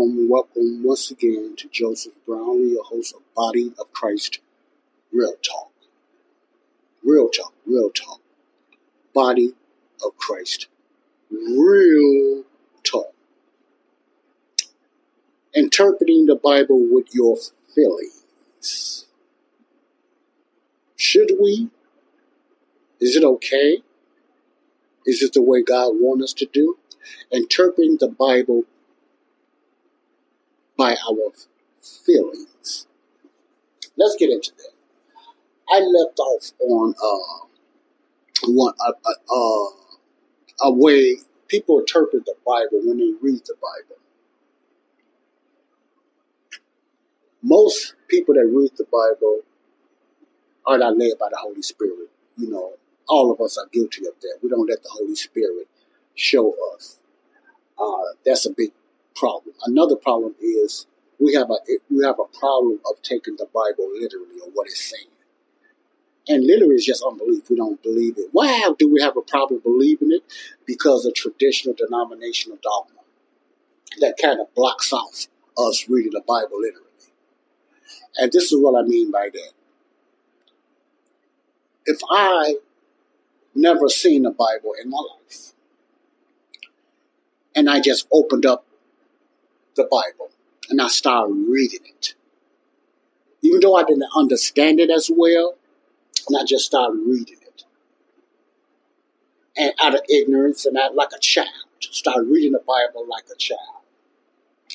Welcome, welcome once again to Joseph Brownlee, your host of Body of Christ Real Talk. Real Talk, Real Talk. Body of Christ Real Talk. Interpreting the Bible with your feelings. Should we? Is it okay? Is it the way God wants us to do? Interpreting the Bible by our feelings. Let's get into that. I left off on uh, one a, a, a, a way people interpret the Bible when they read the Bible. Most people that read the Bible are not led by the Holy Spirit. You know, all of us are guilty of that. We don't let the Holy Spirit show us. Uh, that's a big problem. Another problem is we have a we have a problem of taking the Bible literally or what it's saying. And literally is just unbelief. We don't believe it. Why do we have a problem believing it? Because of traditional denominational dogma that kind of blocks off us reading the Bible literally. And this is what I mean by that. If I never seen the Bible in my life. And I just opened up the Bible and I started reading it. Even though I didn't understand it as well, and I just started reading it. And out of ignorance and out like a child, started reading the Bible like a child.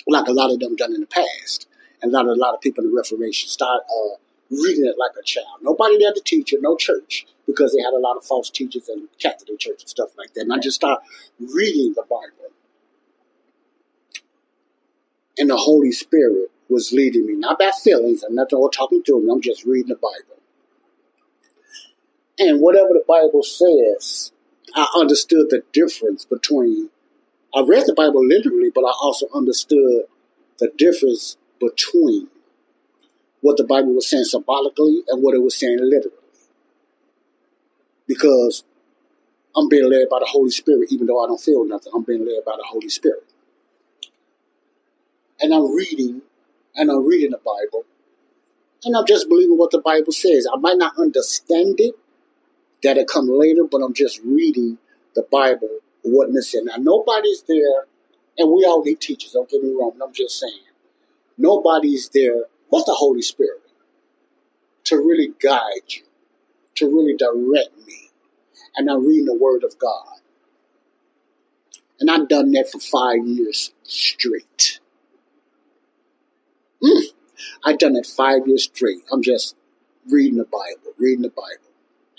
Like a lot of them done in the past. And a lot, a lot of people in the Reformation start uh, reading it like a child. Nobody there to teach it, no church, because they had a lot of false teachers in Catholic Church and stuff like that. And I just started reading the Bible. And the Holy Spirit was leading me, not by feelings, I'm not talking to me, I'm just reading the Bible. And whatever the Bible says, I understood the difference between, I read the Bible literally, but I also understood the difference between what the Bible was saying symbolically and what it was saying literally. Because I'm being led by the Holy Spirit, even though I don't feel nothing. I'm being led by the Holy Spirit. And I'm reading, and I'm reading the Bible, and I'm just believing what the Bible says. I might not understand it, that it come later, but I'm just reading the Bible, what it said. Now, nobody's there, and we all need teachers, don't get me wrong, I'm just saying. Nobody's there but the Holy Spirit to really guide you, to really direct me. And I'm reading the Word of God. And I've done that for five years straight. I've done it five years straight. I'm just reading the Bible, reading the Bible.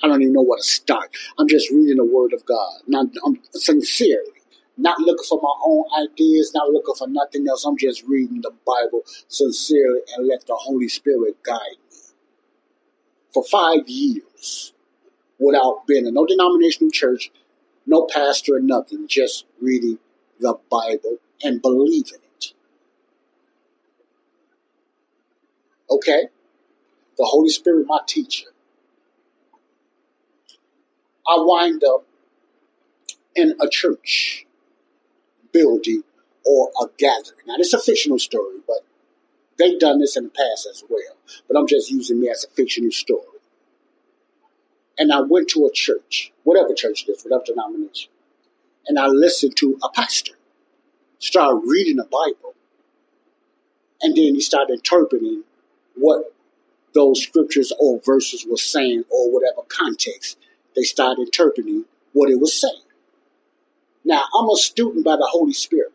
I don't even know where to start. I'm just reading the Word of God. Not, I'm sincerely, not looking for my own ideas, not looking for nothing else. I'm just reading the Bible sincerely and let the Holy Spirit guide me. For five years, without being in no denominational church, no pastor, or nothing, just reading the Bible and believing it. Okay? The Holy Spirit, my teacher. I wind up in a church building or a gathering. Now, it's a fictional story, but they've done this in the past as well. But I'm just using me as a fictional story. And I went to a church, whatever church it is, whatever denomination, and I listened to a pastor start reading the Bible. And then he started interpreting what those scriptures or verses were saying or whatever context. They start interpreting what it was saying Now, I'm a student by the Holy Spirit.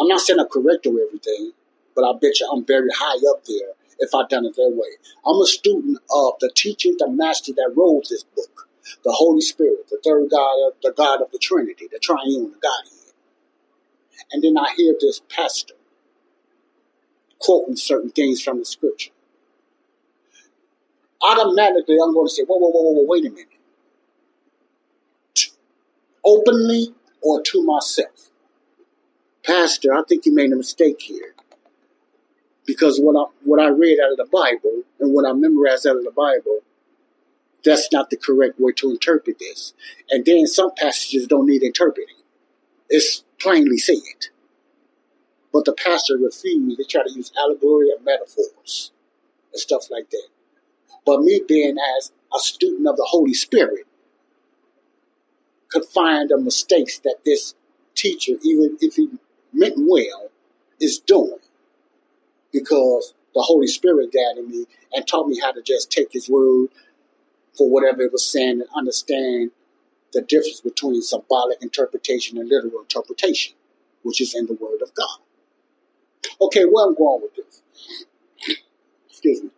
I'm not saying I'm correct or everything, but I bet you I'm very high up there if I done it that way. I'm a student of the teacher, the master that wrote this book, the Holy Spirit, the third God, the God of the Trinity, the triune, Godhead. And then I hear this pastor quoting certain things from the scripture. Automatically, I'm going to say, whoa, whoa, whoa, whoa, wait a minute. Openly or to myself. Pastor, I think you made a mistake here. Because what I, what I read out of the Bible and what I memorized out of the Bible, that's not the correct way to interpret this. And then some passages don't need interpreting. It's plainly said. But the pastor refused. They try to use allegory and metaphors and stuff like that. But me being as a student of the Holy Spirit could find the mistakes that this teacher, even if he meant well, is doing. Because the Holy Spirit guided me and taught me how to just take his word for whatever it was saying and understand the difference between symbolic interpretation and literal interpretation, which is in the Word of God. Okay, where I'm going with this. Excuse me.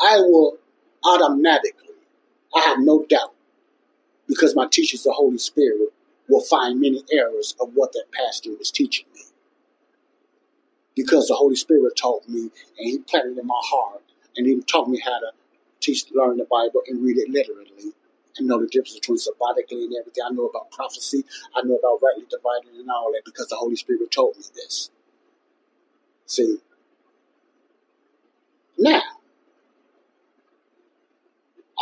I will automatically, I have no doubt, because my teacher's the Holy Spirit, will find many errors of what that pastor was teaching me. Because the Holy Spirit taught me and he planted in my heart and he taught me how to teach, learn the Bible and read it literally and know the difference between symbolically and everything. I know about prophecy. I know about rightly dividing and all that because the Holy Spirit told me this. See, now,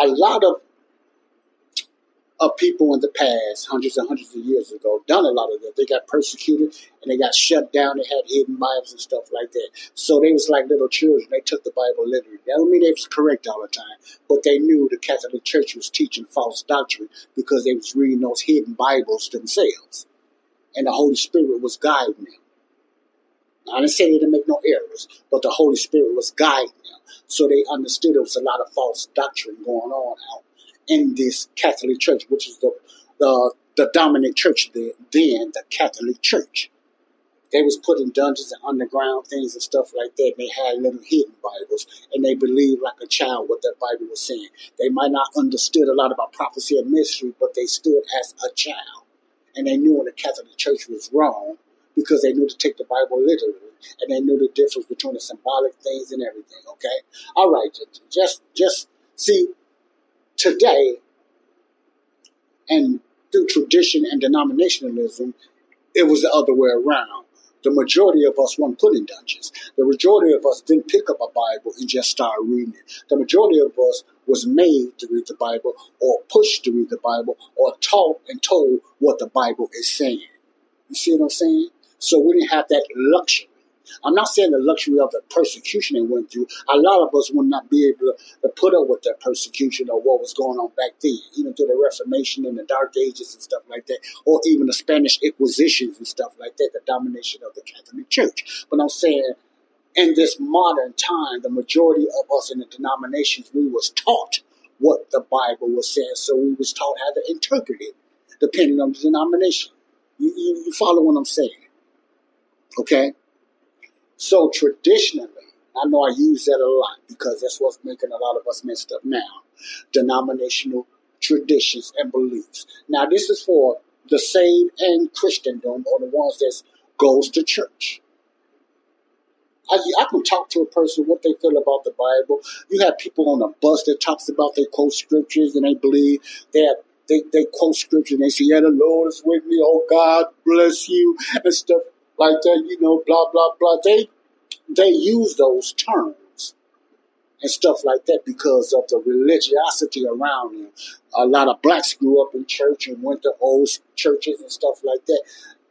a lot of of people in the past, hundreds and hundreds of years ago, done a lot of that. They got persecuted and they got shut down. They had hidden Bibles and stuff like that. So they was like little children. They took the Bible literally. That don't mean they was correct all the time, but they knew the Catholic Church was teaching false doctrine because they was reading those hidden Bibles themselves, and the Holy Spirit was guiding them. I didn't say they didn't make no errors, but the Holy Spirit was guiding them. So they understood there was a lot of false doctrine going on out in this Catholic Church, which is the the, the dominant church then, then the Catholic Church. They was put in dungeons and underground things and stuff like that. They had little hidden Bibles, and they believed like a child what that Bible was saying. They might not understood a lot about prophecy and mystery, but they stood as a child, and they knew when the Catholic Church was wrong because they knew to take the Bible literally, and they knew the difference between the symbolic things and everything. Okay, all right, just just see today, and through tradition and denominationalism, it was the other way around. The majority of us weren't put in dungeons. The majority of us didn't pick up a Bible and just start reading it. The majority of us was made to read the Bible or pushed to read the Bible or taught and told what the Bible is saying. You see what I'm saying? So we didn't have that luxury. I'm not saying the luxury of the persecution they went through. A lot of us would not be able to, put up with that persecution or what was going on back then, even through the Reformation and the Dark Ages and stuff like that, or even the Spanish Inquisitions and stuff like that, the domination of the Catholic Church. But I'm saying in this modern time, the majority of us in the denominations, we was taught what the Bible was saying, so we was taught how to interpret it, depending on the denomination. You, you, you follow what I'm saying? Okay? So traditionally, I know I use that a lot because that's what's making a lot of us messed up now. Denominational traditions and beliefs. Now, this is for the saved and Christendom or the ones that goes to church. I, I, can talk to a person what they feel about the Bible. You have people on a bus that talks about they quote scriptures and they believe they have, they, they quote scripture and they say, yeah, the Lord is with me. Oh, God bless you and stuff like that, you know, blah, blah, blah. They, they use those terms and stuff like that because of the religiosity around them. A lot of blacks grew up in church and went to old churches and stuff like that.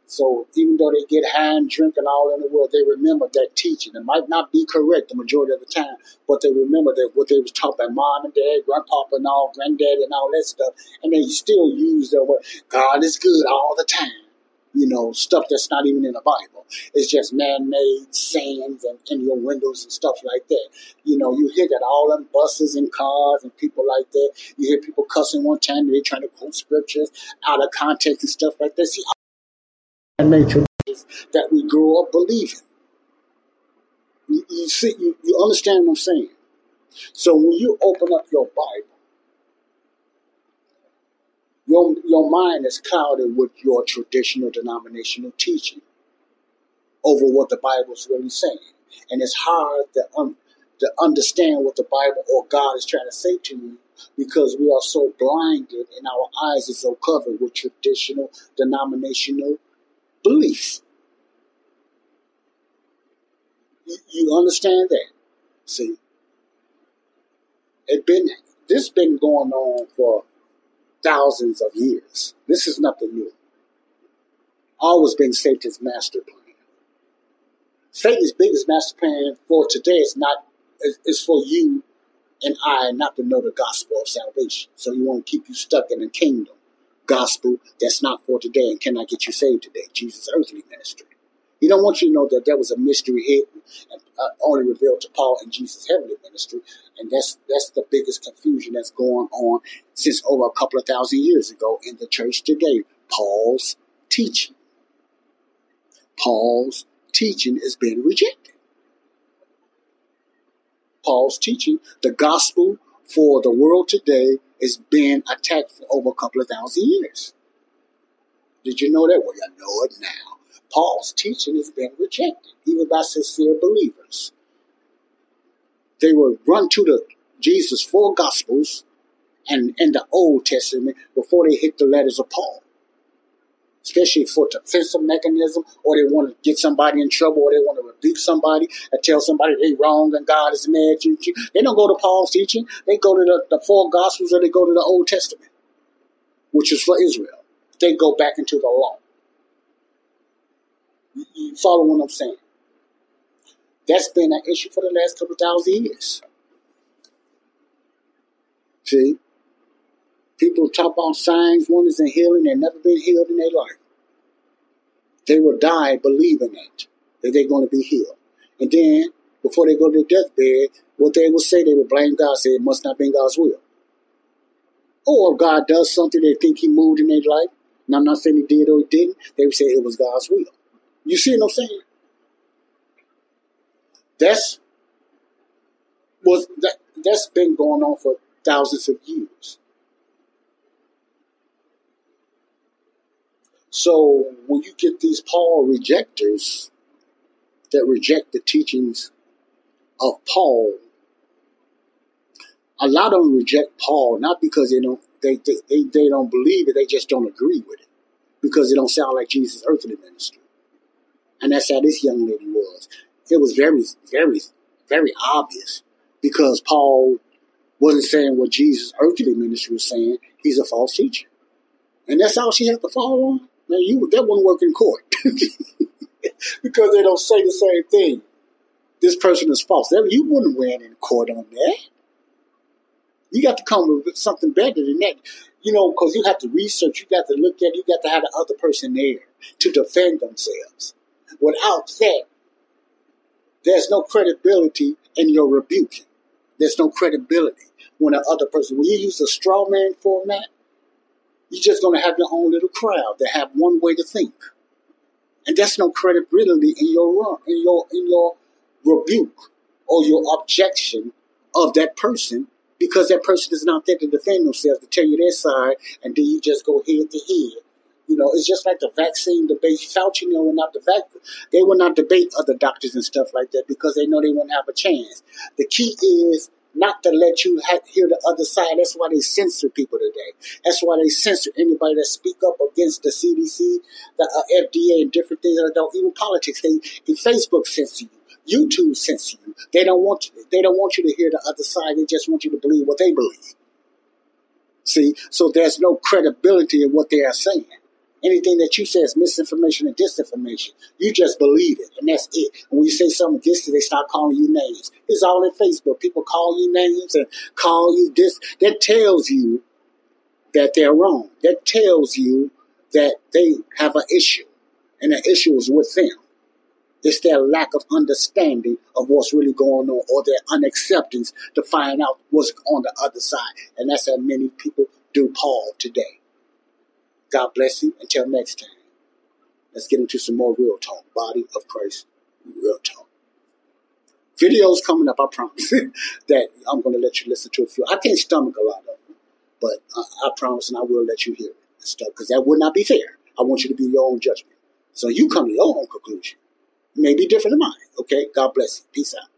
So even though they get high and drink and all in the world, they remember that teaching. It might not be correct the majority of the time, but they remember that what they was taught by mom and dad, grandpapa and all, granddad and all that stuff, and they still use the word God is good all the time. You know, stuff that's not even in the Bible. It's just man-made sayings and your windows and stuff like that. You know, you hear that all in buses and cars and people like that. You hear people cussing one time. They're trying to quote scriptures out of context and stuff like that. See, traditions that we grew up believing. You, you see, you, you understand what I'm saying? So when you open up your Bible, your, your mind is clouded with your traditional denominational teaching over what the Bible is really saying. And it's hard to, um, to understand what the Bible or God is trying to say to you because we are so blinded and our eyes are so covered with traditional denominational beliefs. You, you understand that? See, it been this been going on for thousands of years. This is nothing new. Always been Satan's master plan. Satan's biggest master plan for today is not is, is for you and I not to know the gospel of salvation. So he want to keep you stuck in the kingdom gospel that's not for today and cannot get you saved today. Jesus' earthly ministry. He don't want you to know that that was a mystery hidden and uh, only revealed to Paul and Jesus' heavenly ministry, and that's that's the biggest confusion that's going on since over a couple of thousand years ago in the church today. Paul's teaching, Paul's teaching is being rejected. Paul's teaching, the gospel for the world today, is being attacked for over a couple of thousand years. Did you know that? Well, you know it now. Paul's teaching has been rejected, even by sincere believers. They will run to the Jesus four Gospels and in the Old Testament before they hit the letters of Paul. Especially for defensive mechanism, or they want to get somebody in trouble, or they want to rebuke somebody and tell somebody they wrong and God is mad at you. They don't go to Paul's teaching. They go to the, the four Gospels or they go to the Old Testament, which is for Israel. They go back into the law. You follow what I'm saying? That's been an issue for the last couple thousand years. See? People talk about signs, wonders, and healing. They've never been healed in their life. They will die believing it, that they're going to be healed. And then, before they go to their deathbed, what they will say, they will blame God, say it must not be God's will. Or if God does something they think He moved in their life, and I'm not saying He did or He didn't, they would say it was God's will. You see what I'm saying? That's was that that's been going on for thousands of years. So when you get these Paul rejectors that reject the teachings of Paul, a lot of them reject Paul not because they don't they, they, they, they don't believe it, they just don't agree with it. Because it don't sound like Jesus' earthly ministry. And that's how this young lady was. It was very, very, very obvious because Paul wasn't saying what Jesus' earthly ministry was saying. He's a false teacher. And that's all she has to fall on. Man, you that wouldn't work in court. because they don't say the same thing. This person is false. You wouldn't win in court on that. You got to come with something better than that. You know, because you have to research, you got to look at, you got to have the other person there to defend themselves. Without that, there's no credibility in your rebuking. There's no credibility when the other person, when you use a straw man format, you're just going to have your own little crowd that have one way to think. And that's no credibility in your run, in your in your rebuke or your objection of that person because that person is not there to defend themselves to tell you their side and then you just go head to head you know, it's just like the vaccine debate. Fauci know will not. They will not debate other doctors and stuff like that because they know they won't have a chance. The key is not to let you ha- hear the other side. That's why they censor people today. That's why they censor anybody that speak up against the CDC, the uh, FDA, and different things that don't even politics. They Facebook censor you. YouTube censor you. They don't want you, they don't want you to hear the other side. They just want you to believe what they believe. See, so there's no credibility in what they are saying. Anything that you say is misinformation and disinformation. You just believe it, and that's it. When you say something it, they start calling you names. It's all in Facebook. People call you names and call you this. That tells you that they're wrong. That tells you that they have an issue. And the issue is with them. It's their lack of understanding of what's really going on or their unacceptance to find out what's on the other side. And that's how many people do Paul today. God bless you. Until next time. Let's get into some more real talk. Body of Christ, real talk. Videos coming up, I promise, that I'm going to let you listen to a few. I can't stomach a lot of them, but I, I promise and I will let you hear it stuff because that would not be fair. I want you to be your own judgment. So you come to your own conclusion. It may be different than mine. Okay? God bless you. Peace out.